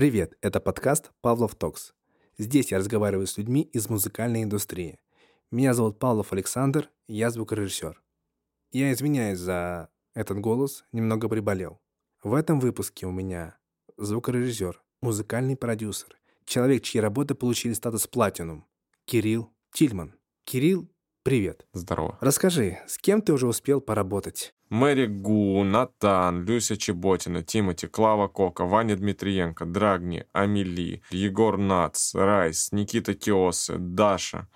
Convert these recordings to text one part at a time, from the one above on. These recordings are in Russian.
Привет, это подкаст «Павлов Talks». Здесь я разговариваю с людьми из музыкальной индустрии. Меня зовут Павлов Александр, я звукорежиссер. Я извиняюсь за этот голос, немного приболел. В этом выпуске у меня звукорежиссер, музыкальный продюсер, человек, чьи работы получили статус platinum, Кирилл Тильман. Кирилл, привет. Здорово. Расскажи, с кем ты уже успел поработать? Мэри Гу, Натан, Люся Чеботина, Тимати, Клава Кока, Ваня Дмитриенко, Драгни, Амели, Егор Натс, Райс, Никита Киоссе, Даша,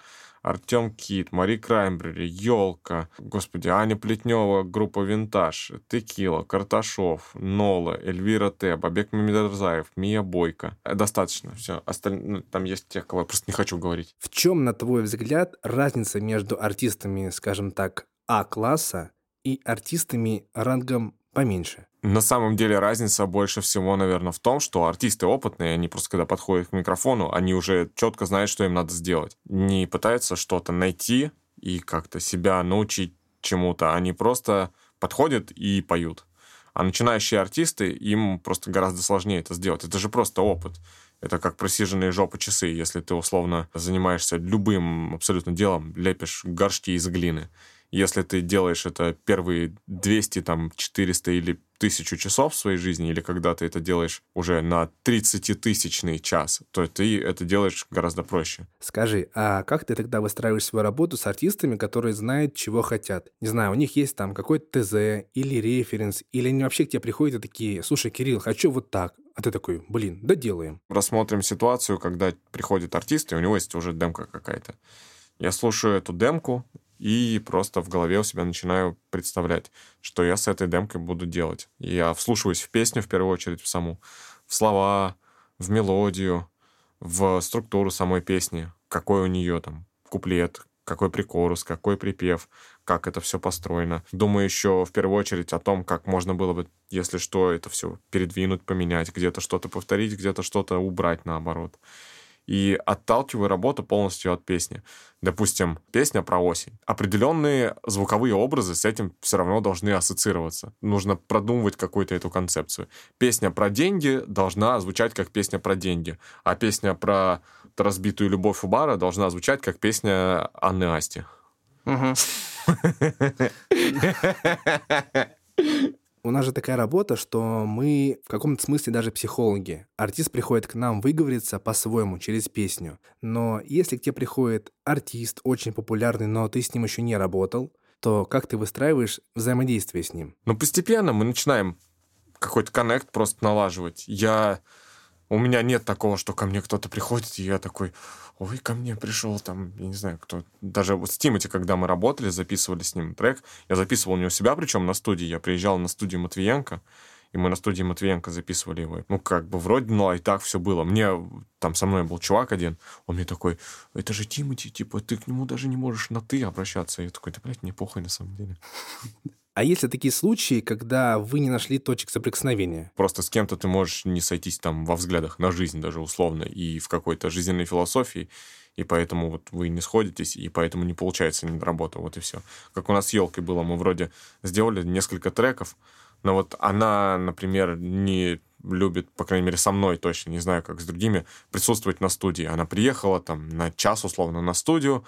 Артем Кит, Мари Краймбрери, Елка, господи, Аня Плетнева, группа Винтаж, Текила, Карташов, Нола, Эльвира Т, Бабек Мамедарзаев, Мия Бойко. Достаточно, все. Остальные, ну, там есть тех, кого я просто не хочу говорить. В чем, на твой взгляд, разница между артистами, скажем так, А-класса и артистами рангом поменьше? На самом деле разница больше всего, наверное, в том, что артисты опытные, они просто когда подходят к микрофону, они уже четко знают, что им надо сделать. Не пытаются что-то найти и как-то себя научить чему-то. Они просто подходят и поют. А начинающие артисты, им просто гораздо сложнее это сделать. Это же просто опыт. Это как просиженные жопы часы, если ты условно занимаешься любым абсолютно делом, лепишь горшки из глины. Если ты делаешь это первые 200, там, 400 или тысячу часов в своей жизни, или когда ты это делаешь уже на 30-тысячный час, то ты это делаешь гораздо проще. Скажи, а как ты тогда выстраиваешь свою работу с артистами, которые знают, чего хотят? Не знаю, у них есть там какой-то ТЗ или референс, или они вообще к тебе приходят и такие, слушай, Кирилл, хочу вот так. А ты такой, блин, да делаем. Рассмотрим ситуацию, когда приходит артист, и у него есть уже демка какая-то. Я слушаю эту демку, и просто в голове у себя начинаю представлять, что я с этой демкой буду делать. Я вслушиваюсь в песню, в первую очередь, в саму, в слова, в мелодию, в структуру самой песни, какой у нее там куплет, какой прикорус, какой припев, как это все построено. Думаю еще в первую очередь о том, как можно было бы, если что, это все передвинуть, поменять, где-то что-то повторить, где-то что-то убрать наоборот и отталкиваю работу полностью от песни. Допустим, песня про осень. Определенные звуковые образы с этим все равно должны ассоциироваться. Нужно продумывать какую-то эту концепцию. Песня про деньги должна звучать как песня про деньги, а песня про разбитую любовь у бара должна звучать как песня Анны Асти. У нас же такая работа, что мы в каком-то смысле даже психологи. Артист приходит к нам выговориться по-своему, через песню. Но если к тебе приходит артист, очень популярный, но ты с ним еще не работал, то как ты выстраиваешь взаимодействие с ним? Ну, постепенно мы начинаем какой-то коннект просто налаживать. Я у меня нет такого, что ко мне кто-то приходит, и я такой, ой, ко мне пришел там, я не знаю, кто. Даже вот с Тимати, когда мы работали, записывали с ним трек, я записывал не у себя, причем на студии. Я приезжал на студию Матвиенко, и мы на студии Матвиенко записывали его. Ну, как бы вроде, ну, и так все было. Мне, там со мной был чувак один, он мне такой, это же Тимати, типа, ты к нему даже не можешь на «ты» обращаться. Я такой, да, блядь, мне похуй на самом деле. А есть ли такие случаи, когда вы не нашли точек соприкосновения? Просто с кем-то ты можешь не сойтись там во взглядах на жизнь даже условно и в какой-то жизненной философии, и поэтому вот вы не сходитесь, и поэтому не получается работа, вот и все. Как у нас с елкой было, мы вроде сделали несколько треков, но вот она, например, не любит, по крайней мере, со мной точно, не знаю, как с другими, присутствовать на студии. Она приехала там на час условно на студию,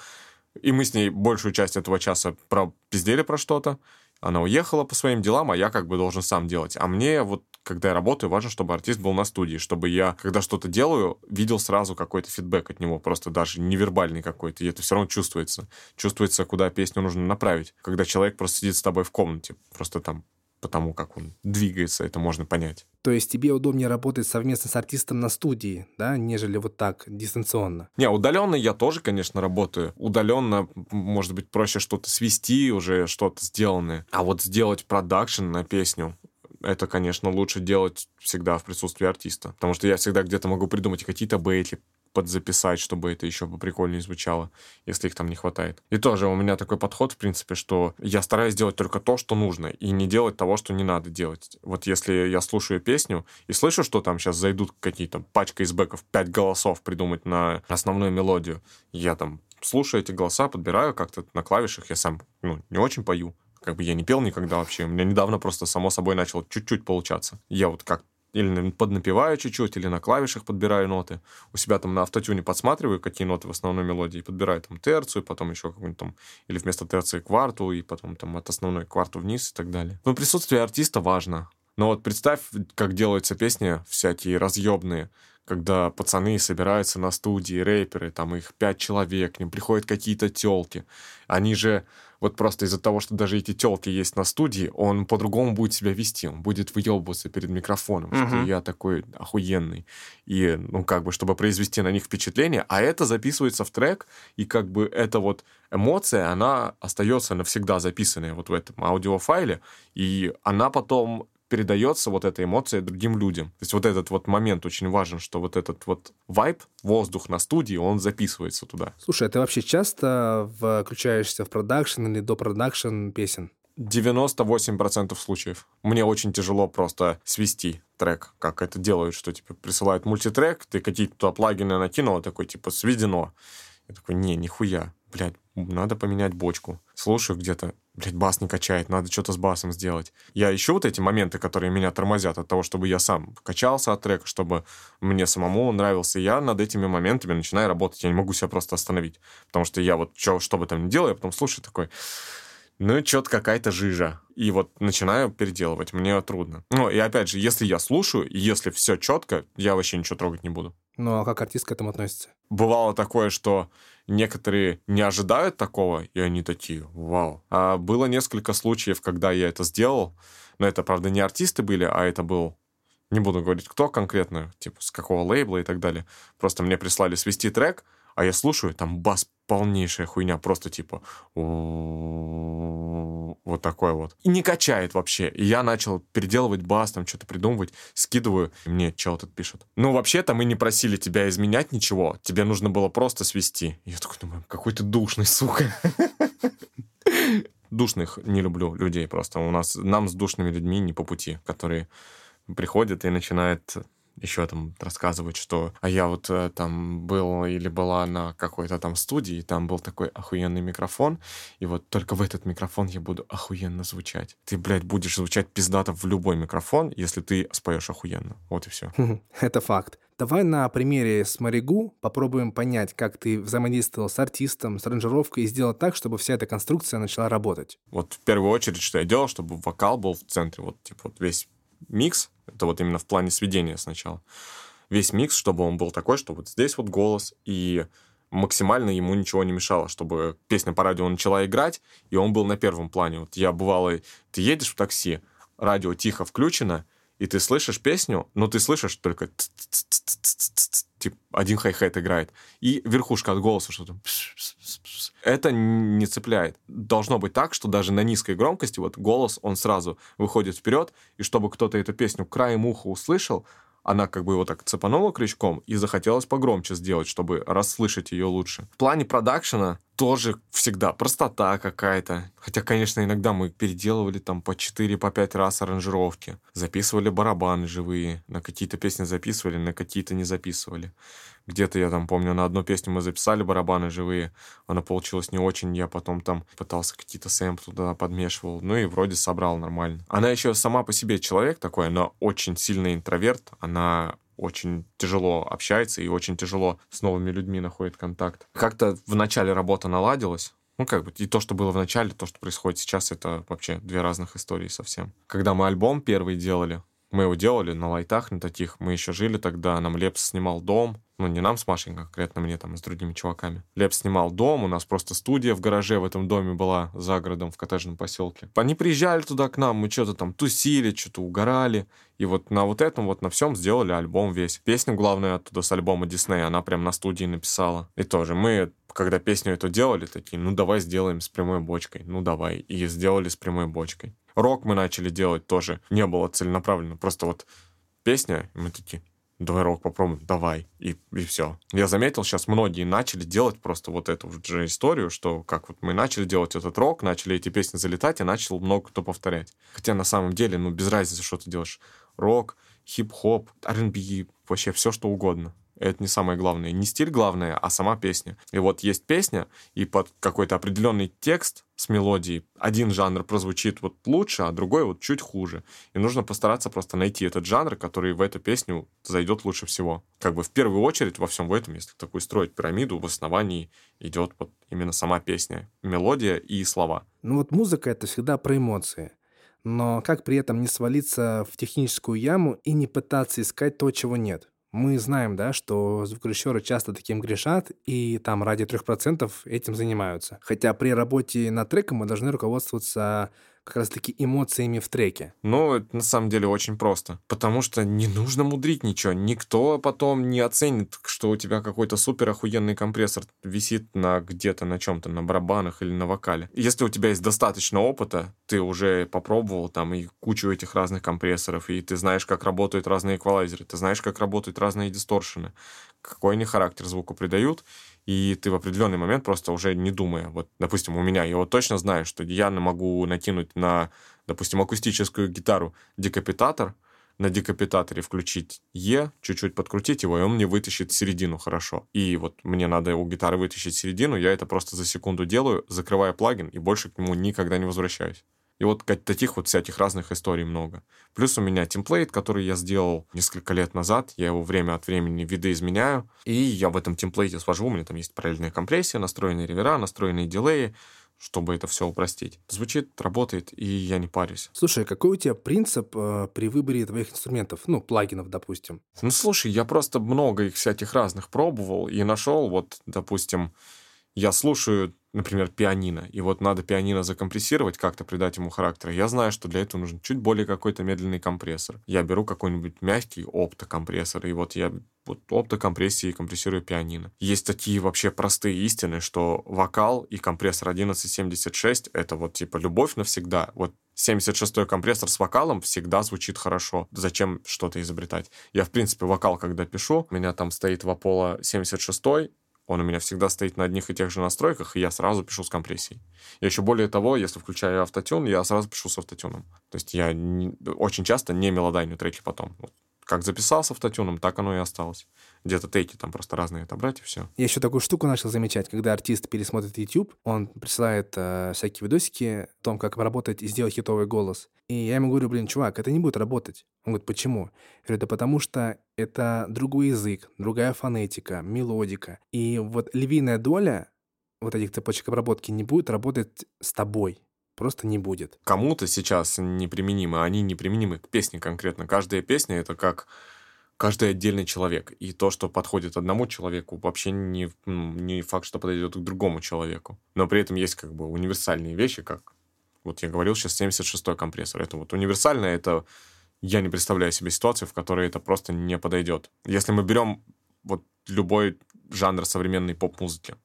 и мы с ней большую часть этого часа пропиздели про что-то, она уехала по своим делам, а я как бы должен сам делать. А мне вот, когда я работаю, важно, чтобы артист был на студии, чтобы я, когда что-то делаю, видел сразу какой-то фидбэк от него, просто даже невербальный какой-то, и это все равно чувствуется. Чувствуется, куда песню нужно направить. Когда человек просто сидит с тобой в комнате, просто там потому как он двигается, это можно понять. То есть тебе удобнее работать совместно с артистом на студии, да, нежели вот так, дистанционно? Не, удаленно я тоже, конечно, работаю. Удаленно, может быть, проще что-то свести, уже что-то сделанное. А вот сделать продакшн на песню, это, конечно, лучше делать всегда в присутствии артиста. Потому что я всегда где-то могу придумать какие-то бейтли, подзаписать, чтобы это еще поприкольнее звучало, если их там не хватает. И тоже у меня такой подход, в принципе, что я стараюсь делать только то, что нужно, и не делать того, что не надо делать. Вот если я слушаю песню и слышу, что там сейчас зайдут какие-то пачка из бэков, пять голосов придумать на основную мелодию, я там слушаю эти голоса, подбираю как-то на клавишах, я сам ну, не очень пою, как бы я не пел никогда вообще. У меня недавно просто само собой начало чуть-чуть получаться. Я вот как или поднапеваю чуть-чуть, или на клавишах подбираю ноты. У себя там на автотюне подсматриваю, какие ноты в основной мелодии, подбираю там терцию, потом еще какую-нибудь там, или вместо терции кварту, и потом там от основной кварту вниз и так далее. Но присутствие артиста важно. Но вот представь, как делаются песни всякие разъебные, когда пацаны собираются на студии, рэперы, там их пять человек, к ним приходят какие-то телки. Они же вот просто из-за того, что даже эти телки есть на студии, он по-другому будет себя вести, он будет выебываться перед микрофоном, uh-huh. что я такой охуенный. И, ну, как бы, чтобы произвести на них впечатление, а это записывается в трек, и как бы эта вот эмоция, она остается навсегда записанная вот в этом аудиофайле, и она потом передается вот эта эмоция другим людям. То есть вот этот вот момент очень важен, что вот этот вот вайб, воздух на студии, он записывается туда. Слушай, а ты вообще часто включаешься в продакшн или до продакшн песен? 98% случаев. Мне очень тяжело просто свести трек, как это делают, что типа присылают мультитрек, ты какие-то плагины накинул, такой типа сведено. Я такой, не, нихуя, блядь, надо поменять бочку. Слушаю где-то, блядь, бас не качает, надо что-то с басом сделать. Я ищу вот эти моменты, которые меня тормозят от того, чтобы я сам качался от трека, чтобы мне самому нравился. Я над этими моментами начинаю работать. Я не могу себя просто остановить. Потому что я вот, что, что бы там ни делал, я потом слушаю такой, ну, что-то какая-то жижа. И вот начинаю переделывать, мне трудно. Ну, и опять же, если я слушаю, если все четко, я вообще ничего трогать не буду. Ну, а как артист к этому относится? Бывало такое, что некоторые не ожидают такого, и они такие, вау. А было несколько случаев, когда я это сделал, но это, правда, не артисты были, а это был не буду говорить, кто конкретно, типа, с какого лейбла и так далее. Просто мне прислали свести трек, а я слушаю, там бас полнейшая хуйня, просто типа вот такой вот. И не качает вообще. И я начал переделывать бас, там что-то придумывать, скидываю, и мне чел этот пишет. Ну, вообще-то мы не просили тебя изменять ничего, тебе нужно было просто свести. И я такой думаю, какой ты душный, сука. Душных не люблю людей просто. У нас, нам с душными людьми не по пути, которые приходят и начинают еще там рассказывать, что а я вот э, там был или была на какой-то там студии, там был такой охуенный микрофон, и вот только в этот микрофон я буду охуенно звучать. Ты, блядь, будешь звучать пиздато в любой микрофон, если ты споешь охуенно. Вот и все. Это факт. Давай на примере с Маригу попробуем понять, как ты взаимодействовал с артистом, с аранжировкой и сделать так, чтобы вся эта конструкция начала работать. Вот в первую очередь, что я делал, чтобы вокал был в центре, вот типа вот весь микс, это вот именно в плане сведения сначала, весь микс, чтобы он был такой, что вот здесь вот голос, и максимально ему ничего не мешало, чтобы песня по радио начала играть, и он был на первом плане. Вот я бывало, ты едешь в такси, радио тихо включено, и ты слышишь песню, но ты слышишь только типа один хай-хет играет, и верхушка от голоса что-то. Это не цепляет. Должно быть так, что даже на низкой громкости вот голос, он сразу выходит вперед, и чтобы кто-то эту песню краем уха услышал, она как бы его так цепанула крючком и захотелось погромче сделать, чтобы расслышать ее лучше. В плане продакшена тоже всегда простота какая-то. Хотя, конечно, иногда мы переделывали там по 4-5 по раз аранжировки. Записывали барабаны живые. На какие-то песни записывали, на какие-то не записывали. Где-то, я там помню, на одну песню мы записали барабаны живые. Она получилась не очень. Я потом там пытался какие-то сэмплы туда подмешивал. Ну и вроде собрал нормально. Она еще сама по себе человек такой. Она очень сильный интроверт. Она очень тяжело общается и очень тяжело с новыми людьми находит контакт. Как-то в начале работа наладилась, ну, как бы, и то, что было в начале, то, что происходит сейчас, это вообще две разных истории совсем. Когда мы альбом первый делали, мы его делали на лайтах, на таких. Мы еще жили тогда, нам Лепс снимал дом. Ну, не нам с Машей конкретно, мне там с другими чуваками. Лепс снимал дом, у нас просто студия в гараже в этом доме была, за городом, в коттеджном поселке. Они приезжали туда к нам, мы что-то там тусили, что-то угорали. И вот на вот этом вот на всем сделали альбом весь. Песню главную оттуда с альбома Дисней, она прям на студии написала. И тоже мы, когда песню эту делали, такие, ну давай сделаем с прямой бочкой, ну давай. И сделали с прямой бочкой. Рок мы начали делать тоже. Не было целенаправленно. Просто вот песня, и мы такие, давай рок попробуем, давай, и, и все. Я заметил, сейчас многие начали делать просто вот эту же историю, что как вот мы начали делать этот рок, начали эти песни залетать, и начал много кто повторять. Хотя на самом деле, ну, без разницы, что ты делаешь. Рок, хип-хоп, R&B, вообще все что угодно. Это не самое главное. Не стиль главное, а сама песня. И вот есть песня, и под какой-то определенный текст с мелодией один жанр прозвучит вот лучше, а другой вот чуть хуже. И нужно постараться просто найти этот жанр, который в эту песню зайдет лучше всего. Как бы в первую очередь во всем в этом, если такую строить пирамиду, в основании идет вот именно сама песня, мелодия и слова. Ну вот музыка — это всегда про эмоции. Но как при этом не свалиться в техническую яму и не пытаться искать то, чего нет? Мы знаем, да, что звукорежиссеры часто таким грешат, и там ради 3% этим занимаются. Хотя при работе над треком мы должны руководствоваться как раз-таки эмоциями в треке? Ну, это на самом деле очень просто. Потому что не нужно мудрить ничего. Никто потом не оценит, что у тебя какой-то супер охуенный компрессор висит на где-то на чем-то, на барабанах или на вокале. Если у тебя есть достаточно опыта, ты уже попробовал там и кучу этих разных компрессоров, и ты знаешь, как работают разные эквалайзеры, ты знаешь, как работают разные дисторшены, какой они характер звуку придают, и ты в определенный момент просто уже не думая, вот, допустим, у меня, я вот точно знаю, что я могу накинуть на, допустим, акустическую гитару декапитатор, на декапитаторе включить Е, чуть-чуть подкрутить его, и он мне вытащит середину хорошо. И вот мне надо у гитары вытащить середину, я это просто за секунду делаю, закрываю плагин, и больше к нему никогда не возвращаюсь. И вот таких вот всяких разных историй много. Плюс у меня темплейт, который я сделал несколько лет назад. Я его время от времени видоизменяю. И я в этом темплейте свожу. У меня там есть параллельная компрессия, настроенные ревера, настроенные дилеи чтобы это все упростить. Звучит, работает, и я не парюсь. Слушай, а какой у тебя принцип э, при выборе твоих инструментов? Ну, плагинов, допустим. Ну, слушай, я просто много их всяких разных пробовал и нашел, вот, допустим, я слушаю например, пианино, и вот надо пианино закомпрессировать, как-то придать ему характер, я знаю, что для этого нужен чуть более какой-то медленный компрессор. Я беру какой-нибудь мягкий оптокомпрессор, и вот я вот оптокомпрессии компрессирую пианино. Есть такие вообще простые истины, что вокал и компрессор 1176 — это вот типа любовь навсегда. Вот 76-й компрессор с вокалом всегда звучит хорошо. Зачем что-то изобретать? Я, в принципе, вокал, когда пишу, у меня там стоит в Apollo 76 он у меня всегда стоит на одних и тех же настройках, и я сразу пишу с компрессией. И еще более того, если включаю автотюн, я сразу пишу с автотюном. То есть я не, очень часто не мелодайню треки потом. Вот как записал с автотюном, так оно и осталось. Где-то теки там просто разные отобрать, и все. Я еще такую штуку начал замечать, когда артист пересмотрит YouTube, он присылает э, всякие видосики о том, как работать и сделать хитовый голос. И я ему говорю, блин, чувак, это не будет работать. Он говорит, почему? Я говорю, да потому что это другой язык, другая фонетика, мелодика. И вот львиная доля вот этих цепочек обработки не будет работать с тобой просто не будет. Кому-то сейчас неприменимы, они неприменимы к песне конкретно. Каждая песня — это как каждый отдельный человек. И то, что подходит одному человеку, вообще не, не факт, что подойдет к другому человеку. Но при этом есть как бы универсальные вещи, как вот я говорил сейчас 76-й компрессор. Это вот универсальное, это я не представляю себе ситуацию, в которой это просто не подойдет. Если мы берем вот любой жанр современной поп-музыки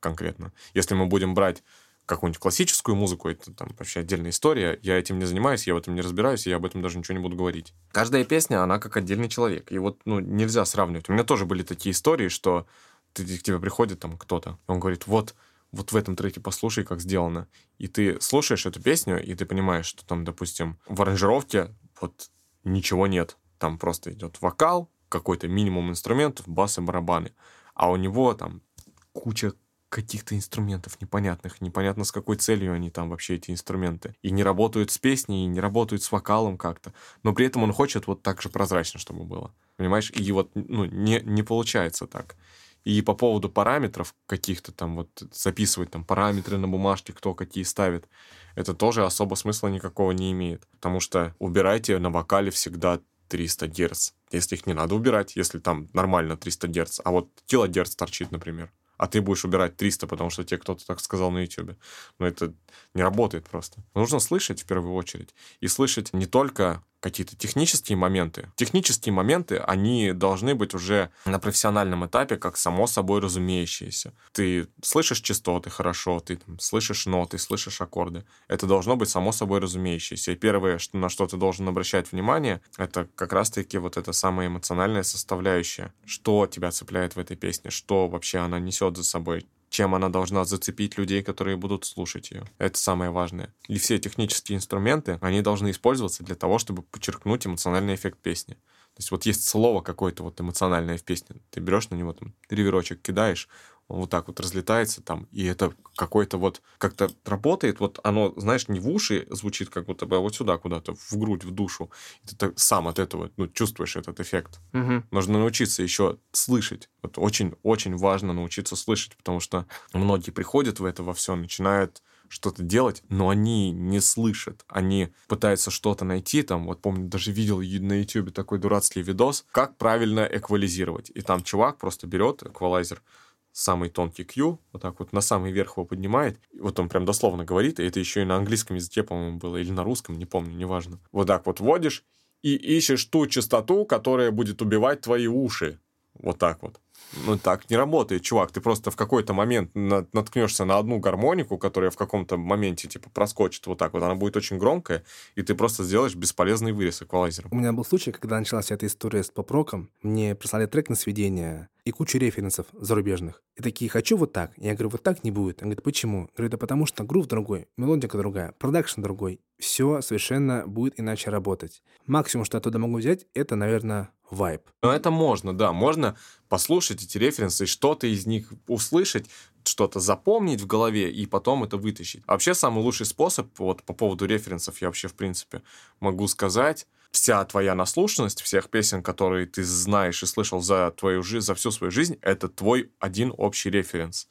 конкретно, если мы будем брать какую-нибудь классическую музыку, это там вообще отдельная история. Я этим не занимаюсь, я в этом не разбираюсь, я об этом даже ничего не буду говорить. Каждая песня, она как отдельный человек. И вот ну, нельзя сравнивать. У меня тоже были такие истории, что ты, к тебе приходит там кто-то, он говорит, вот, вот в этом треке послушай, как сделано. И ты слушаешь эту песню, и ты понимаешь, что там, допустим, в аранжировке вот ничего нет. Там просто идет вокал, какой-то минимум инструментов, бас и барабаны. А у него там куча каких-то инструментов непонятных, непонятно с какой целью они там вообще эти инструменты. И не работают с песней, и не работают с вокалом как-то. Но при этом он хочет вот так же прозрачно, чтобы было. Понимаешь? И вот ну, не, не получается так. И по поводу параметров каких-то там вот записывать там параметры на бумажке, кто какие ставит, это тоже особо смысла никакого не имеет. Потому что убирайте на вокале всегда 300 Гц. Если их не надо убирать, если там нормально 300 Гц, а вот килогерц торчит, например а ты будешь убирать 300, потому что тебе кто-то так сказал на YouTube. Но это не работает просто. Нужно слышать в первую очередь. И слышать не только какие-то технические моменты. Технические моменты, они должны быть уже на профессиональном этапе, как само собой разумеющиеся. Ты слышишь частоты хорошо, ты там, слышишь ноты, слышишь аккорды. Это должно быть само собой разумеющееся. И первое, что, на что ты должен обращать внимание, это как раз-таки вот эта самая эмоциональная составляющая. Что тебя цепляет в этой песне, что вообще она несет за собой, чем она должна зацепить людей, которые будут слушать ее. Это самое важное. И все технические инструменты, они должны использоваться для того, чтобы подчеркнуть эмоциональный эффект песни. То есть вот есть слово какое-то вот эмоциональное в песне, ты берешь на него там реверочек, кидаешь, вот так вот разлетается там, и это какой-то вот как-то работает, вот оно, знаешь, не в уши звучит как будто бы, а вот сюда куда-то, в грудь, в душу. И ты сам от этого ну, чувствуешь этот эффект. Угу. Нужно научиться еще слышать. Вот очень-очень важно научиться слышать, потому что многие приходят в это во все, начинают что-то делать, но они не слышат. Они пытаются что-то найти, там, вот помню, даже видел на YouTube такой дурацкий видос, как правильно эквализировать. И там чувак просто берет эквалайзер, самый тонкий Q, вот так вот на самый верх его поднимает. Вот он прям дословно говорит, и это еще и на английском языке, по-моему, было, или на русском, не помню, неважно. Вот так вот вводишь и ищешь ту частоту, которая будет убивать твои уши. Вот так вот. Ну, так не работает, чувак. Ты просто в какой-то момент наткнешься на одну гармонику, которая в каком-то моменте, типа, проскочит вот так вот. Она будет очень громкая, и ты просто сделаешь бесполезный вырез эквалайзером. У меня был случай, когда началась эта история с поп-роком. Мне прислали трек на сведение и кучу референсов зарубежных. И такие, хочу вот так. Я говорю, вот так не будет. Он говорит, почему? Говорю, да потому что грув другой, мелодика другая, продакшн другой. Все совершенно будет иначе работать. Максимум, что я туда могу взять, это, наверное, вайб. Ну, это можно, да. Можно послушать эти референсы, что-то из них услышать, что-то запомнить в голове и потом это вытащить. Вообще самый лучший способ, вот по поводу референсов я вообще, в принципе, могу сказать, вся твоя наслушанность всех песен, которые ты знаешь и слышал за твою жизнь, за всю свою жизнь, это твой один общий референс.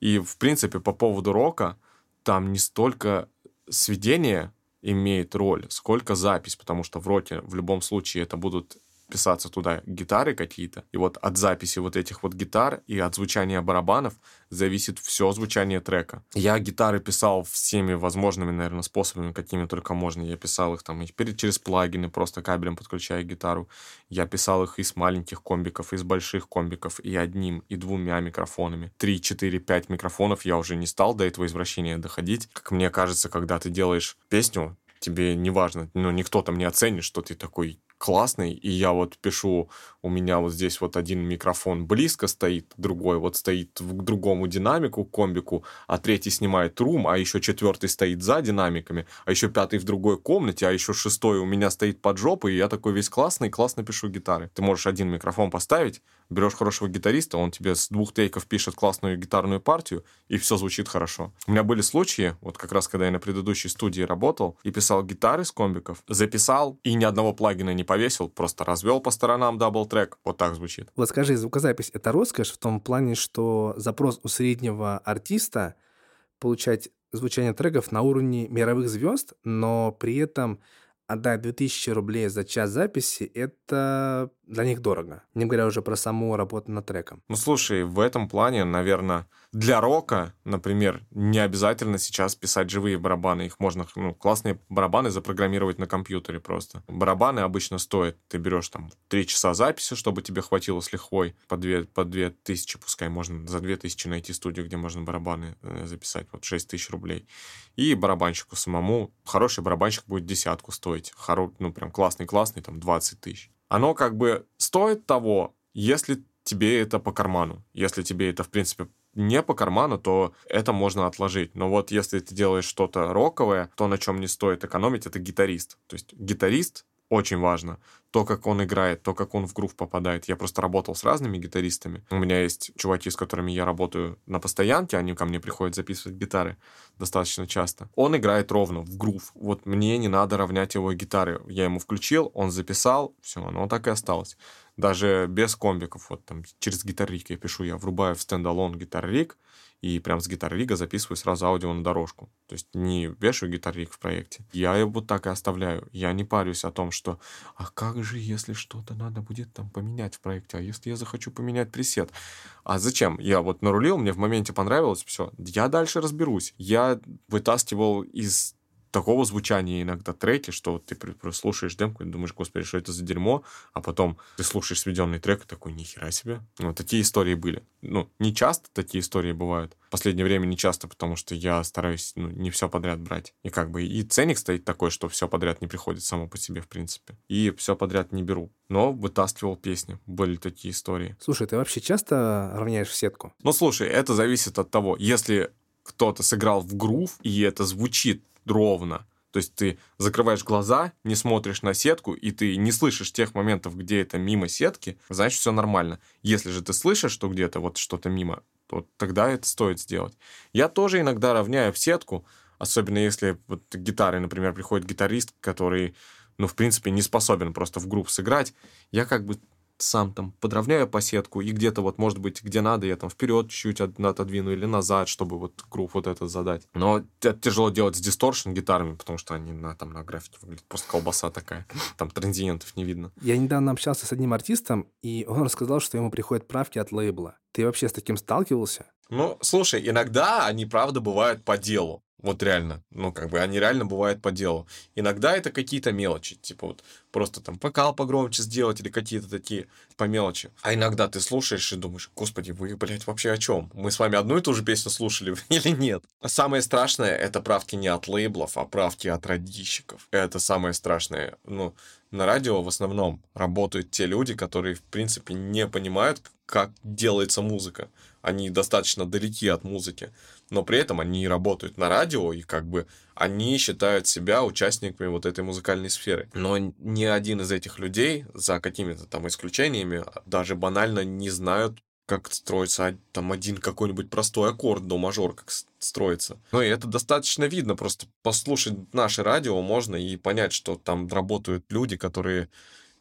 И, в принципе, по поводу рока, там не столько сведение имеет роль, сколько запись, потому что в роке в любом случае это будут писаться туда гитары какие-то. И вот от записи вот этих вот гитар и от звучания барабанов зависит все звучание трека. Я гитары писал всеми возможными, наверное, способами, какими только можно. Я писал их там и через плагины, просто кабелем подключая гитару. Я писал их из маленьких комбиков, из больших комбиков, и одним, и двумя микрофонами. Три, четыре, пять микрофонов я уже не стал до этого извращения доходить. Как мне кажется, когда ты делаешь песню, тебе не важно, ну, никто там не оценит, что ты такой классный, и я вот пишу, у меня вот здесь вот один микрофон близко стоит, другой вот стоит к другому динамику, комбику, а третий снимает room, а еще четвертый стоит за динамиками, а еще пятый в другой комнате, а еще шестой у меня стоит под жопой, и я такой весь классный, классно пишу гитары. Ты можешь один микрофон поставить, берешь хорошего гитариста, он тебе с двух тейков пишет классную гитарную партию, и все звучит хорошо. У меня были случаи, вот как раз когда я на предыдущей студии работал и писал гитары с комбиков, записал и ни одного плагина не повесил, просто развел по сторонам double-track. Вот так звучит. Вот скажи, звукозапись — это роскошь в том плане, что запрос у среднего артиста получать звучание треков на уровне мировых звезд, но при этом отдать 2000 рублей за час записи – это для них дорого. Не говоря уже про саму работу над треком. Ну, слушай, в этом плане, наверное, для рока, например, не обязательно сейчас писать живые барабаны. Их можно, ну, классные барабаны запрограммировать на компьютере просто. Барабаны обычно стоят, ты берешь там 3 часа записи, чтобы тебе хватило с лихвой, по 2, по 2 тысячи, пускай можно за 2 тысячи найти студию, где можно барабаны э, записать, вот 6 тысяч рублей. И барабанщику самому, хороший барабанщик будет десятку стоить, хоро, ну, прям классный-классный, там 20 тысяч оно как бы стоит того, если тебе это по карману. Если тебе это, в принципе, не по карману, то это можно отложить. Но вот если ты делаешь что-то роковое, то на чем не стоит экономить, это гитарист. То есть гитарист очень важно. То, как он играет, то, как он в грув попадает. Я просто работал с разными гитаристами. У меня есть чуваки, с которыми я работаю на постоянке, они ко мне приходят записывать гитары достаточно часто. Он играет ровно, в грув. Вот мне не надо равнять его гитары. Я ему включил, он записал, все, оно так и осталось. Даже без комбиков, вот там через Guitar Rig я пишу, я врубаю в standalone Guitar Rig, и прям с Guitar Rig 'а записываю сразу аудио на дорожку. То есть не вешаю Guitar Rig в проекте. Я его так и оставляю. Я не парюсь о том, что а как же, если что-то надо будет там поменять в проекте, а если я захочу поменять пресет? А зачем? Я вот нарулил, мне в моменте понравилось, все. Я дальше разберусь. Я вытаскивал из такого звучания иногда треки, что ты слушаешь демку и думаешь, господи, что это за дерьмо, а потом ты слушаешь сведенный трек и такой, нихера себе. Вот такие истории были. Ну, не часто такие истории бывают. В последнее время не часто, потому что я стараюсь ну, не все подряд брать. И как бы и ценник стоит такой, что все подряд не приходит само по себе, в принципе. И все подряд не беру. Но вытаскивал песни. Были такие истории. Слушай, ты вообще часто равняешь в сетку? Ну, слушай, это зависит от того, если кто-то сыграл в грув, и это звучит ровно, То есть ты закрываешь глаза, не смотришь на сетку, и ты не слышишь тех моментов, где это мимо сетки, значит, все нормально. Если же ты слышишь, что где-то вот что-то мимо, то тогда это стоит сделать. Я тоже иногда равняю в сетку, особенно если вот гитары, например, приходит гитарист, который, ну, в принципе, не способен просто в группу сыграть, я как бы сам там подровняю по сетку, и где-то вот, может быть, где надо, я там вперед чуть-чуть отодвину или назад, чтобы вот групп вот этот задать. Но это тяжело делать с дисторшн гитарами, потому что они на, там на графике выглядят просто колбаса такая. Там транзиентов не видно. Я недавно общался с одним артистом, и он рассказал, что ему приходят правки от лейбла. Ты вообще с таким сталкивался? Ну, слушай, иногда они, правда, бывают по делу. Вот реально. Ну, как бы они реально бывают по делу. Иногда это какие-то мелочи. Типа вот просто там вокал погромче сделать или какие-то такие по мелочи. А иногда ты слушаешь и думаешь, господи, вы, блядь, вообще о чем? Мы с вами одну и ту же песню слушали или нет? Самое страшное — это правки не от лейблов, а правки от радищиков. Это самое страшное. Ну, на радио в основном работают те люди, которые, в принципе, не понимают, как делается музыка. Они достаточно далеки от музыки но при этом они работают на радио, и как бы они считают себя участниками вот этой музыкальной сферы. Но ни один из этих людей, за какими-то там исключениями, даже банально не знают, как строится там один какой-нибудь простой аккорд до мажор, как строится. Ну и это достаточно видно, просто послушать наше радио можно и понять, что там работают люди, которые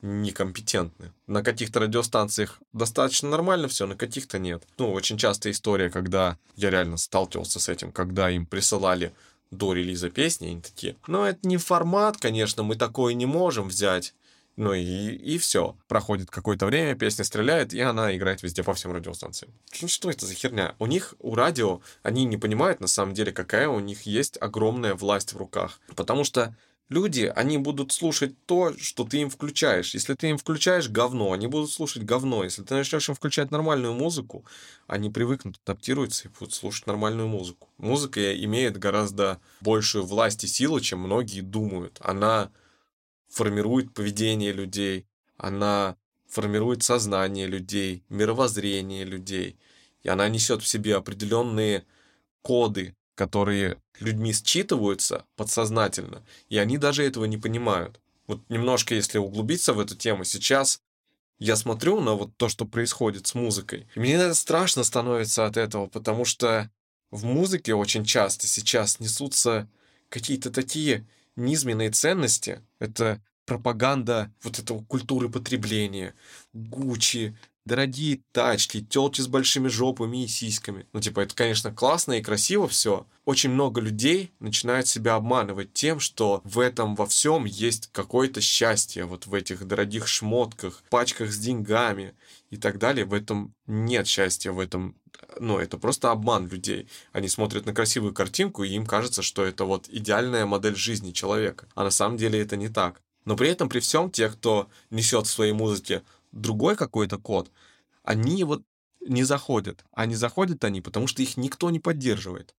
некомпетентны. На каких-то радиостанциях достаточно нормально все, на каких-то нет. Ну, очень частая история, когда я реально сталкивался с этим, когда им присылали до релиза песни, они такие, ну, это не формат, конечно, мы такое не можем взять. Ну и, и все. Проходит какое-то время, песня стреляет, и она играет везде по всем радиостанциям. Ну что это за херня? У них, у радио, они не понимают на самом деле, какая у них есть огромная власть в руках. Потому что Люди, они будут слушать то, что ты им включаешь. Если ты им включаешь говно, они будут слушать говно. Если ты начнешь им включать нормальную музыку, они привыкнут, адаптируются и будут слушать нормальную музыку. Музыка имеет гораздо большую власть и силу, чем многие думают. Она формирует поведение людей, она формирует сознание людей, мировоззрение людей. И она несет в себе определенные коды, которые людьми считываются подсознательно, и они даже этого не понимают. Вот немножко, если углубиться в эту тему, сейчас я смотрю на вот то, что происходит с музыкой, и мне страшно становится от этого, потому что в музыке очень часто сейчас несутся какие-то такие низменные ценности. Это пропаганда вот этого культуры потребления, Гуччи, дорогие тачки, телки с большими жопами и сиськами. Ну, типа, это, конечно, классно и красиво все. Очень много людей начинают себя обманывать тем, что в этом во всем есть какое-то счастье, вот в этих дорогих шмотках, пачках с деньгами и так далее. В этом нет счастья, в этом ну, это просто обман людей. Они смотрят на красивую картинку, и им кажется, что это вот идеальная модель жизни человека. А на самом деле это не так. Но при этом, при всем, те, кто несет в своей музыке другой какой-то код, они вот не заходят. А не заходят они, потому что их никто не поддерживает.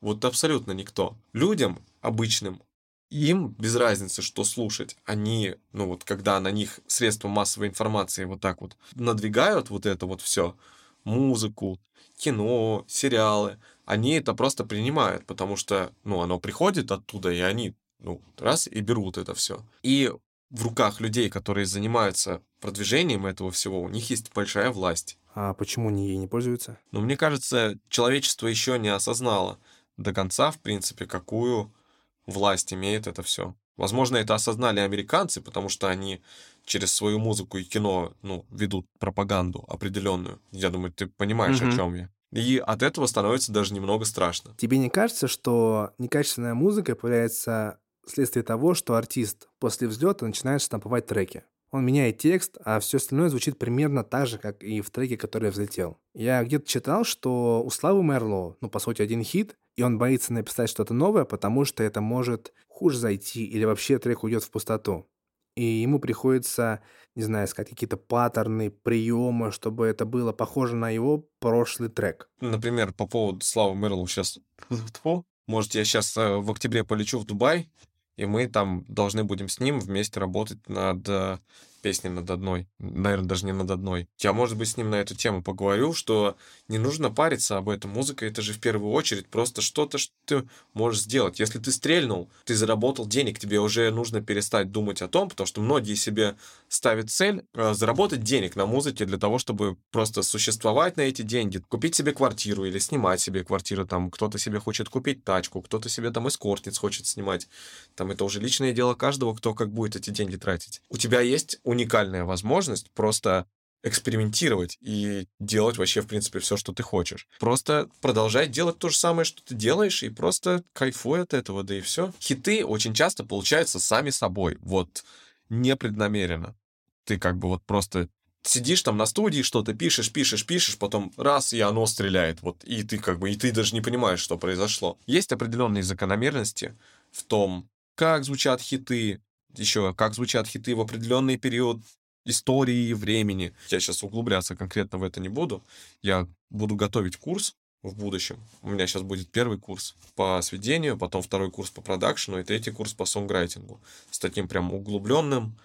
Вот абсолютно никто. Людям обычным, им без разницы, что слушать. Они, ну вот, когда на них средства массовой информации вот так вот надвигают вот это вот все, музыку, кино, сериалы, они это просто принимают, потому что, ну, оно приходит оттуда, и они, ну, раз, и берут это все. И в руках людей, которые занимаются продвижением этого всего, у них есть большая власть. А почему они ей не пользуются? Ну, мне кажется, человечество еще не осознало до конца, в принципе, какую власть имеет это все. Возможно, это осознали американцы, потому что они через свою музыку и кино ну, ведут пропаганду определенную. Я думаю, ты понимаешь, угу. о чем я. И от этого становится даже немного страшно. Тебе не кажется, что некачественная музыка появляется вследствие того, что артист после взлета начинает штамповать треки. Он меняет текст, а все остальное звучит примерно так же, как и в треке, который взлетел. Я где-то читал, что у Славы Мерло, ну, по сути, один хит, и он боится написать что-то новое, потому что это может хуже зайти или вообще трек уйдет в пустоту. И ему приходится, не знаю, искать какие-то паттерны, приемы, чтобы это было похоже на его прошлый трек. Например, по поводу Славы Мерлоу сейчас... Может, я сейчас э, в октябре полечу в Дубай, и мы там должны будем с ним вместе работать над э, песни над одной. Наверное, даже не над одной. Я, может быть, с ним на эту тему поговорю, что не нужно париться об этом. Музыка — это же в первую очередь просто что-то, что ты можешь сделать. Если ты стрельнул, ты заработал денег, тебе уже нужно перестать думать о том, потому что многие себе ставят цель э, заработать денег на музыке для того, чтобы просто существовать на эти деньги, купить себе квартиру или снимать себе квартиру, там кто-то себе хочет купить тачку, кто-то себе там эскортниц хочет снимать. Там это уже личное дело каждого, кто как будет эти деньги тратить. У тебя есть уникальная возможность просто экспериментировать и делать вообще, в принципе, все, что ты хочешь. Просто продолжай делать то же самое, что ты делаешь, и просто кайфуй от этого, да и все. Хиты очень часто получаются сами собой, вот непреднамеренно. Ты как бы вот просто сидишь там на студии, что-то пишешь, пишешь, пишешь, потом раз, и оно стреляет, вот, и ты как бы, и ты даже не понимаешь, что произошло. Есть определенные закономерности в том, как звучат хиты, еще как звучат хиты в определенный период истории и времени. Я сейчас углубляться конкретно в это не буду. Я буду готовить курс в будущем. У меня сейчас будет первый курс по сведению, потом второй курс по продакшену и третий курс по сонграйтингу. С таким прям углубленным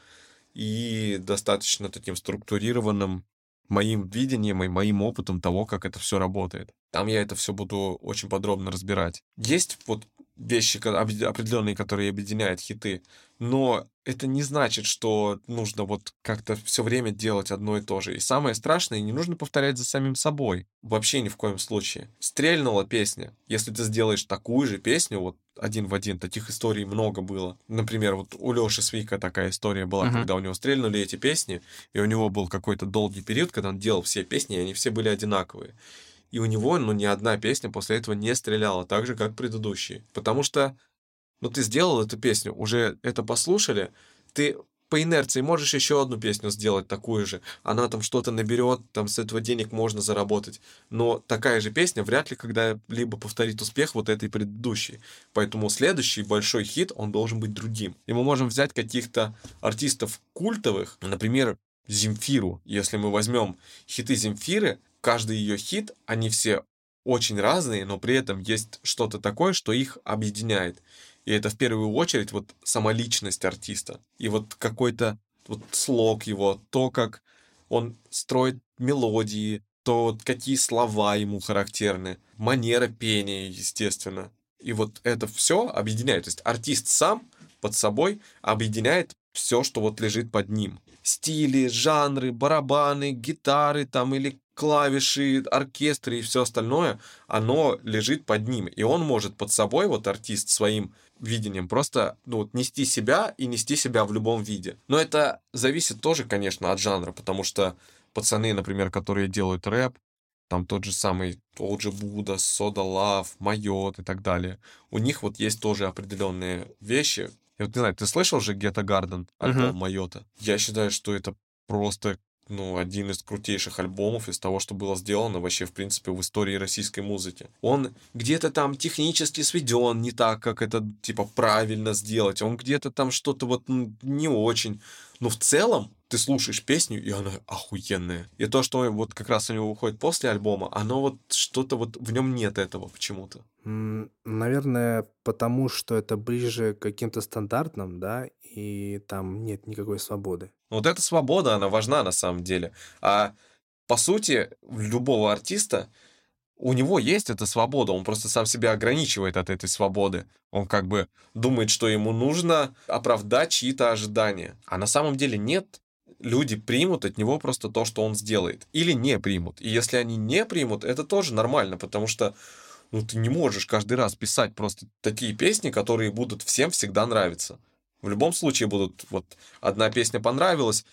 и достаточно таким структурированным моим видением и моим опытом того, как это все работает. Там я это все буду очень подробно разбирать. Есть вот вещи определенные, которые объединяют хиты, но это не значит, что нужно вот как-то все время делать одно и то же. И самое страшное, не нужно повторять за самим собой. Вообще ни в коем случае. Стрельнула песня. Если ты сделаешь такую же песню, вот один в один, таких историй много было. Например, вот у Лёши Свика такая история была, uh-huh. когда у него стрельнули эти песни, и у него был какой-то долгий период, когда он делал все песни, и они все были одинаковые. И у него, ну, ни одна песня после этого не стреляла так же, как предыдущие. Потому что, ну, ты сделал эту песню, уже это послушали, ты по инерции можешь еще одну песню сделать такую же. Она там что-то наберет, там с этого денег можно заработать. Но такая же песня вряд ли когда-либо повторит успех вот этой предыдущей. Поэтому следующий большой хит, он должен быть другим. И мы можем взять каких-то артистов культовых, например, Земфиру. Если мы возьмем хиты Земфиры, каждый ее хит, они все очень разные, но при этом есть что-то такое, что их объединяет. И это в первую очередь вот сама личность артиста. И вот какой-то вот слог его, то, как он строит мелодии, то какие слова ему характерны, манера пения, естественно. И вот это все объединяет. То есть артист сам под собой объединяет все, что вот лежит под ним. Стили, жанры, барабаны, гитары там или клавиши, оркестры и все остальное, оно лежит под ним. И он может под собой, вот артист, своим видением просто ну, вот, нести себя и нести себя в любом виде. Но это зависит тоже, конечно, от жанра, потому что пацаны, например, которые делают рэп, там тот же самый OG Buda, Soda Luv, Mayot и так далее. У них вот есть тоже определенные вещи. Я вот не знаю, ты слышал же Гетто Гарден, альбом uh-huh. Майота? Я считаю, что это просто ну, один из крутейших альбомов из того, что было сделано вообще, в принципе, в истории российской музыки. Он где-то там технически сведен не так, как это, типа, правильно сделать. Он где-то там что-то вот не очень. Но в целом ты слушаешь песню, и она охуенная. И то, что вот как раз у него выходит после альбома, оно вот что-то вот в нем нет этого почему-то. Наверное, потому что это ближе к каким-то стандартным, да, и там нет никакой свободы. Вот эта свобода, она важна на самом деле. А по сути, любого артиста у него есть эта свобода, он просто сам себя ограничивает от этой свободы. Он как бы думает, что ему нужно оправдать чьи-то ожидания. А на самом деле нет. Люди примут от него просто то, что он сделает. Или не примут. И если они не примут, это тоже нормально, потому что ну, ты не можешь каждый раз писать просто такие песни, которые будут всем всегда нравиться. В любом случае будут, вот, одна песня понравилась,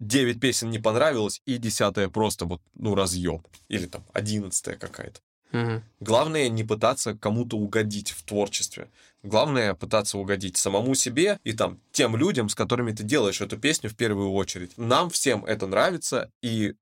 девять песен не понравилось, и десятая просто вот, ну, разъеб. Или там одиннадцатая какая-то. Угу. Главное не пытаться кому-то угодить в творчестве. Главное пытаться угодить самому себе и там тем людям, с которыми ты делаешь эту песню в первую очередь. Нам всем это нравится, и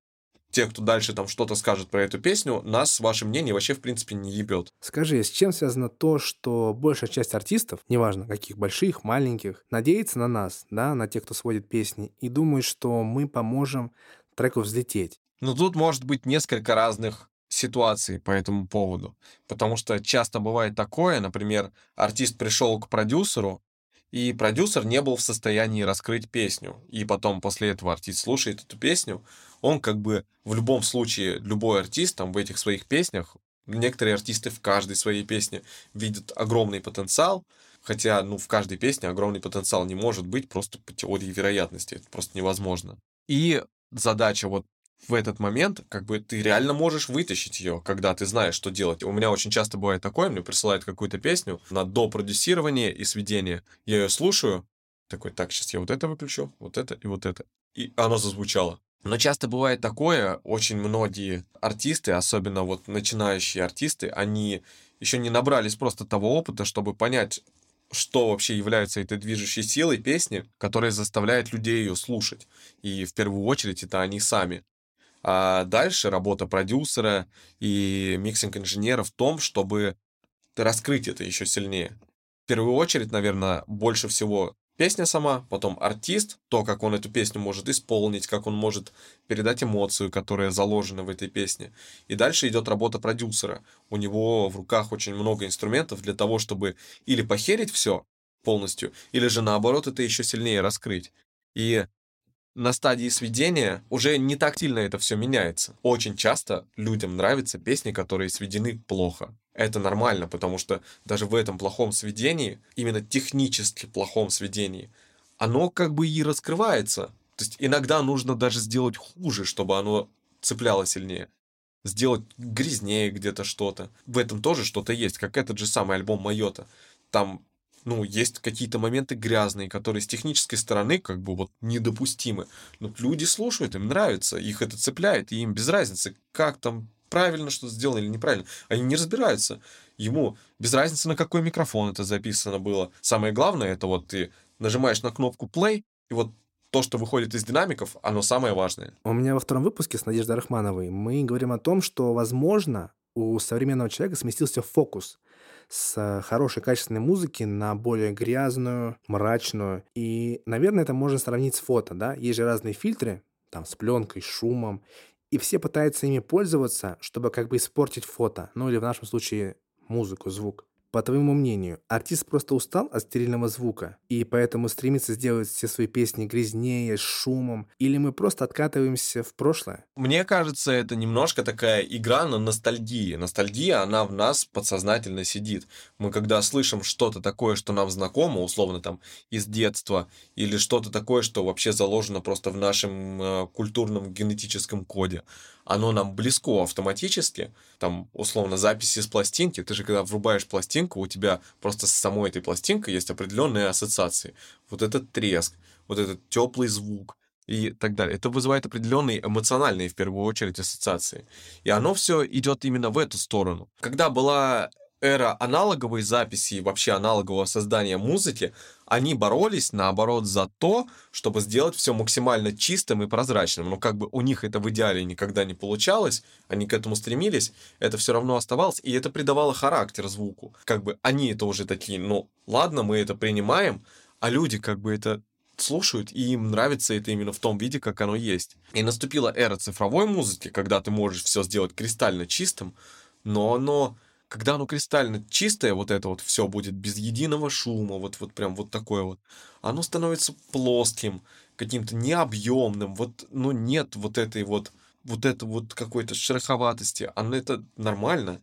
те, кто дальше там что-то скажет про эту песню, нас, ваше мнение, вообще в принципе не ебет. Скажи, с чем связано то, что большая часть артистов, неважно каких, больших, маленьких, надеется на нас, да, на тех, кто сводит песни, и думает, что мы поможем треку взлететь? Ну, тут может быть несколько разных ситуаций по этому поводу. Потому что часто бывает такое, например, артист пришел к продюсеру и продюсер не был в состоянии раскрыть песню. И потом после этого артист слушает эту песню, он как бы в любом случае, любой артист там в этих своих песнях, некоторые артисты в каждой своей песне видят огромный потенциал, хотя, ну, в каждой песне огромный потенциал не может быть просто по теории вероятности, это просто невозможно. И задача вот в этот момент, как бы ты реально можешь вытащить ее, когда ты знаешь, что делать. У меня очень часто бывает такое, мне присылают какую-то песню на допродюсирование и сведение. Я ее слушаю, такой, так, сейчас я вот это выключу, вот это и вот это. И оно зазвучало. Но часто бывает такое, очень многие артисты, особенно вот начинающие артисты, они еще не набрались просто того опыта, чтобы понять, что вообще является этой движущей силой песни, которая заставляет людей ее слушать. И в первую очередь это они сами. А дальше работа продюсера и миксинг-инженера в том, чтобы раскрыть это еще сильнее. В первую очередь, наверное, больше всего песня сама, потом артист, то, как он эту песню может исполнить, как он может передать эмоцию, которая заложена в этой песне. И дальше идет работа продюсера. У него в руках очень много инструментов для того, чтобы или похерить все полностью, или же наоборот это еще сильнее раскрыть. И на стадии сведения уже не так сильно это все меняется. Очень часто людям нравятся песни, которые сведены плохо. Это нормально, потому что даже в этом плохом сведении, именно технически плохом сведении, оно как бы и раскрывается. То есть иногда нужно даже сделать хуже, чтобы оно цепляло сильнее. Сделать грязнее где-то что-то. В этом тоже что-то есть, как этот же самый альбом Майота. Там ну, есть какие-то моменты грязные, которые с технической стороны как бы вот недопустимы. Но люди слушают, им нравится, их это цепляет, и им без разницы, как там правильно что сделано или неправильно. Они не разбираются. Ему без разницы, на какой микрофон это записано было. Самое главное, это вот ты нажимаешь на кнопку play, и вот то, что выходит из динамиков, оно самое важное. У меня во втором выпуске с Надеждой Рахмановой мы говорим о том, что, возможно, у современного человека сместился фокус с хорошей качественной музыки на более грязную, мрачную. И, наверное, это можно сравнить с фото, да? Есть же разные фильтры, там, с пленкой, с шумом, и все пытаются ими пользоваться, чтобы как бы испортить фото, ну или в нашем случае музыку, звук. По твоему мнению, артист просто устал от стерильного звука и поэтому стремится сделать все свои песни грязнее, с шумом, или мы просто откатываемся в прошлое? Мне кажется, это немножко такая игра на ностальгии. Ностальгия, она в нас подсознательно сидит. Мы когда слышим что-то такое, что нам знакомо, условно там из детства, или что-то такое, что вообще заложено просто в нашем э, культурном генетическом коде, оно нам близко автоматически, там, условно, записи с пластинки, ты же когда врубаешь пластинку, у тебя просто с самой этой пластинкой есть определенные ассоциации. Вот этот треск, вот этот теплый звук и так далее. Это вызывает определенные эмоциональные, в первую очередь, ассоциации. И оно все идет именно в эту сторону. Когда была эра аналоговой записи и вообще аналогового создания музыки, они боролись, наоборот, за то, чтобы сделать все максимально чистым и прозрачным. Но как бы у них это в идеале никогда не получалось, они к этому стремились, это все равно оставалось, и это придавало характер звуку. Как бы они это уже такие, ну, ладно, мы это принимаем, а люди как бы это слушают, и им нравится это именно в том виде, как оно есть. И наступила эра цифровой музыки, когда ты можешь все сделать кристально чистым, но оно когда оно кристально чистое, вот это вот все будет без единого шума, вот, вот прям вот такое вот, оно становится плоским, каким-то необъемным, вот, ну, нет вот этой вот, вот это вот какой-то шероховатости, оно это нормально.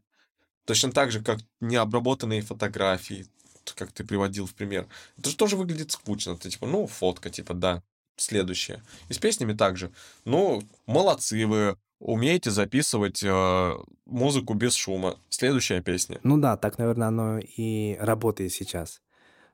Точно так же, как необработанные фотографии, как ты приводил в пример. Это же тоже выглядит скучно. Ты типа, ну, фотка, типа, да, следующее. И с песнями также. Ну, молодцы вы, умеете записывать э, музыку без шума. Следующая песня. Ну да, так, наверное, оно и работает сейчас.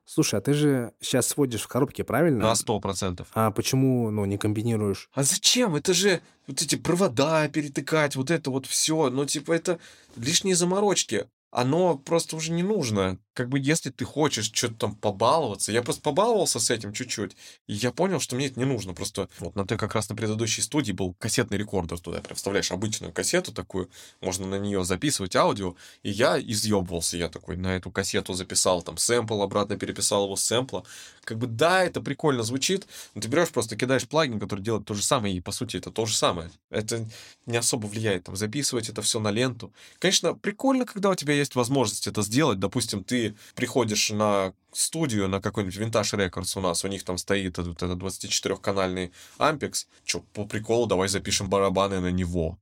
Слушай, а ты же сейчас сводишь в коробке, правильно? На сто процентов. А почему, ну, не комбинируешь? А зачем? Это же вот эти провода перетыкать, вот это вот все. Ну, типа, это лишние заморочки оно просто уже не нужно. Как бы если ты хочешь что-то там побаловаться, я просто побаловался с этим чуть-чуть, и я понял, что мне это не нужно. Просто вот на ты как раз на предыдущей студии был кассетный рекордер туда, прям вставляешь обычную кассету такую, можно на нее записывать аудио, и я изъебывался, я такой на эту кассету записал там сэмпл, обратно переписал его с сэмпла. Как бы да, это прикольно звучит, но ты берешь просто кидаешь плагин, который делает то же самое, и по сути это то же самое. Это не особо влияет, там, записывать это все на ленту. Конечно, прикольно, когда у тебя есть возможность это сделать. Допустим, ты приходишь на студию, на какой-нибудь Vintage Records у нас, у них там стоит этот, этот 24-канальный Ampex, что, по приколу, давай запишем барабаны на него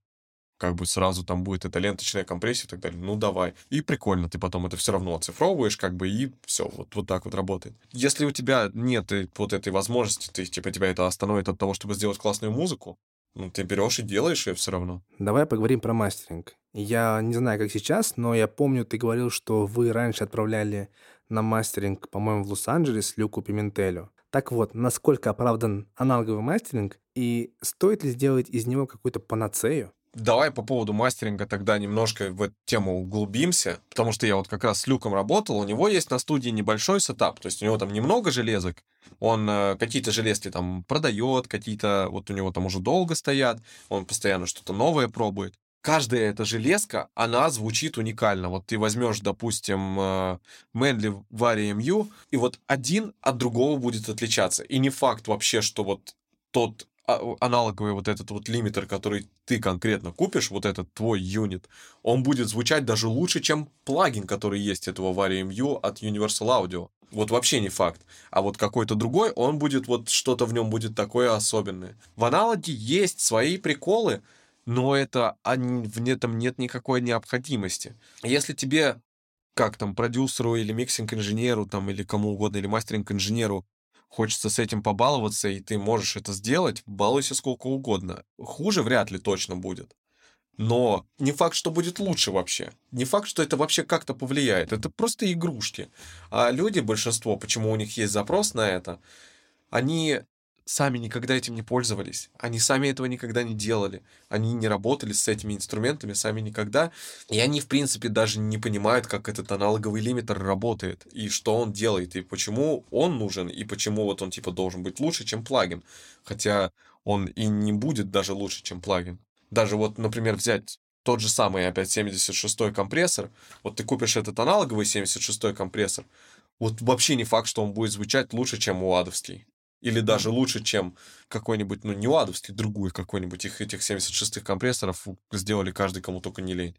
как бы сразу там будет эта ленточная компрессия и так далее. Ну, давай. И прикольно, ты потом это все равно оцифровываешь, как бы, и все, вот, вот так вот работает. Если у тебя нет вот этой возможности, ты, типа, тебя это остановит от того, чтобы сделать классную музыку, ну, ты берешь и делаешь ее все равно. Давай поговорим про мастеринг. Я не знаю, как сейчас, но я помню, ты говорил, что вы раньше отправляли на мастеринг, по-моему, в Лос-Анджелес Люку Пиментелю. Так вот, насколько оправдан аналоговый мастеринг и стоит ли сделать из него какую-то панацею? Давай по поводу мастеринга тогда немножко в эту тему углубимся, потому что я вот как раз с Люком работал, у него есть на студии небольшой сетап, то есть у него там немного железок, он э, какие-то железки там продает, какие-то вот у него там уже долго стоят, он постоянно что-то новое пробует. Каждая эта железка, она звучит уникально. Вот ты возьмешь, допустим, э, Manly Vari MU, и вот один от другого будет отличаться. И не факт вообще, что вот тот а, аналоговый вот этот вот лимитер, который ты конкретно купишь, вот этот твой юнит, он будет звучать даже лучше, чем плагин, который есть этого Vari MU от Universal Audio. Вот вообще не факт. А вот какой-то другой, он будет, вот что-то в нем будет такое особенное. В аналоге есть свои приколы, но это в этом нет никакой необходимости. Если тебе как там продюсеру или миксинг-инженеру там или кому угодно, или мастеринг-инженеру хочется с этим побаловаться, и ты можешь это сделать, балуйся сколько угодно. Хуже вряд ли точно будет. Но не факт, что будет лучше вообще. Не факт, что это вообще как-то повлияет. Это просто игрушки. А люди, большинство, почему у них есть запрос на это, они сами никогда этим не пользовались. Они сами этого никогда не делали. Они не работали с этими инструментами сами никогда. И они, в принципе, даже не понимают, как этот аналоговый лимитер работает, и что он делает, и почему он нужен, и почему вот он, типа, должен быть лучше, чем плагин. Хотя он и не будет даже лучше, чем плагин. Даже вот, например, взять тот же самый опять 76-й компрессор, вот ты купишь этот аналоговый 76-й компрессор, вот вообще не факт, что он будет звучать лучше, чем уадовский. Или даже лучше, чем какой-нибудь, ну, не ладовский, другой какой-нибудь. Их этих 76-х компрессоров сделали каждый, кому только не лень.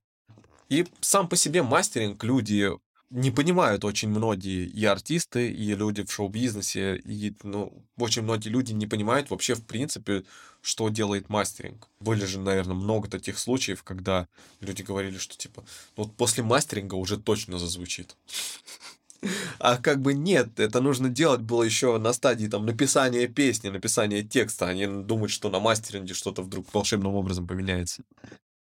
И сам по себе мастеринг люди не понимают очень многие и артисты, и люди в шоу-бизнесе, и ну, очень многие люди не понимают вообще в принципе, что делает мастеринг. Были же, наверное, много таких случаев, когда люди говорили, что типа, ну вот после мастеринга уже точно зазвучит. А как бы нет, это нужно делать было еще на стадии там написания песни, написания текста, а не думать, что на мастеринге что-то вдруг волшебным образом поменяется.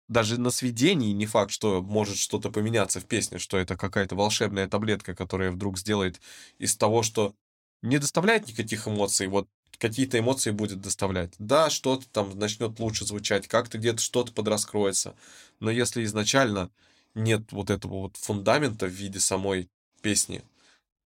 Даже на сведении не факт, что может что-то поменяться в песне, что это какая-то волшебная таблетка, которая вдруг сделает из того, что не доставляет никаких эмоций, вот какие-то эмоции будет доставлять. Да, что-то там начнет лучше звучать, как-то где-то что-то подраскроется. Но если изначально нет вот этого вот фундамента в виде самой песни,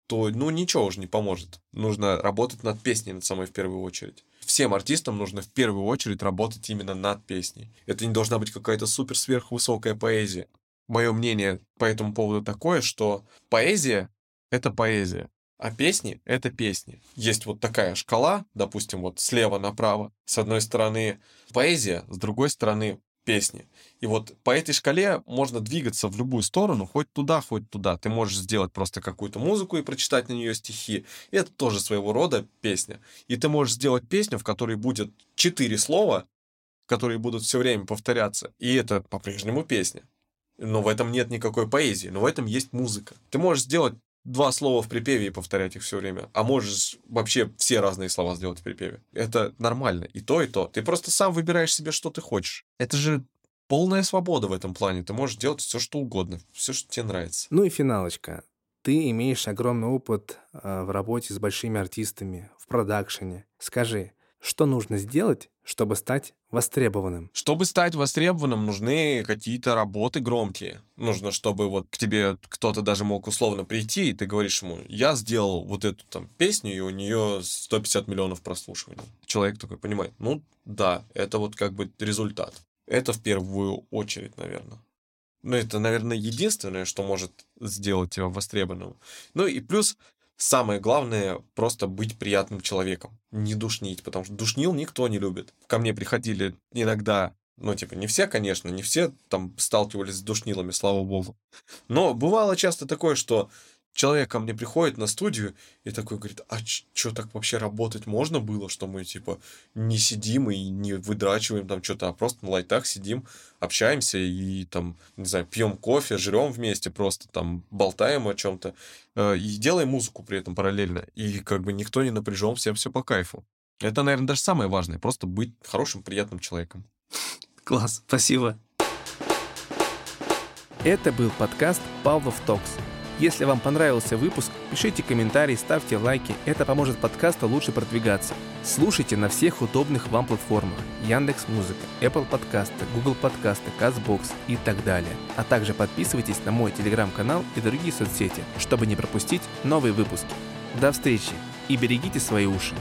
то, ну, ничего уже не поможет. Нужно работать над песней над самой в первую очередь. Всем артистам нужно в первую очередь работать именно над песней. Это не должна быть какая-то супер сверхвысокая поэзия. Мое мнение по этому поводу такое, что поэзия — это поэзия, а песни — это песни. Есть вот такая шкала, допустим, вот слева направо. С одной стороны поэзия, с другой стороны песни. И вот по этой шкале можно двигаться в любую сторону, хоть туда, хоть туда. Ты можешь сделать просто какую-то музыку и прочитать на нее стихи. И это тоже своего рода песня. И ты можешь сделать песню, в которой будет четыре слова, которые будут все время повторяться. И это по-прежнему песня. Но в этом нет никакой поэзии, но в этом есть музыка. Ты можешь сделать два слова в припеве и повторять их все время. А можешь вообще все разные слова сделать в припеве. Это нормально. И то, и то. Ты просто сам выбираешь себе, что ты хочешь. Это же полная свобода в этом плане. Ты можешь делать все, что угодно. Все, что тебе нравится. Ну и финалочка. Ты имеешь огромный опыт э, в работе с большими артистами, в продакшене. Скажи, что нужно сделать, чтобы стать востребованным? Чтобы стать востребованным, нужны какие-то работы громкие. Нужно, чтобы вот к тебе кто-то даже мог условно прийти, и ты говоришь ему, я сделал вот эту там песню, и у нее 150 миллионов прослушиваний. Человек такой понимает, ну да, это вот как бы результат. Это в первую очередь, наверное. Ну, это, наверное, единственное, что может сделать тебя востребованным. Ну и плюс Самое главное — просто быть приятным человеком, не душнить, потому что душнил никто не любит. Ко мне приходили иногда, ну, типа, не все, конечно, не все там сталкивались с душнилами, слава богу. Но бывало часто такое, что человек ко мне приходит на студию и такой говорит, а что так вообще работать можно было, что мы типа не сидим и не выдрачиваем там что-то, а просто на лайтах сидим, общаемся и там, не знаю, пьем кофе, жрем вместе, просто там болтаем о чем-то э, и делаем музыку при этом параллельно. И как бы никто не напряжен, всем все по кайфу. Это, наверное, даже самое важное, просто быть хорошим, приятным человеком. Класс, спасибо. Это был подкаст «Павлов Токс». Если вам понравился выпуск, пишите комментарии, ставьте лайки. Это поможет подкасту лучше продвигаться. Слушайте на всех удобных вам платформах. Яндекс Музыка, Apple Подкасты, Google Подкасты, Казбокс и так далее. А также подписывайтесь на мой телеграм-канал и другие соцсети, чтобы не пропустить новые выпуски. До встречи и берегите свои уши.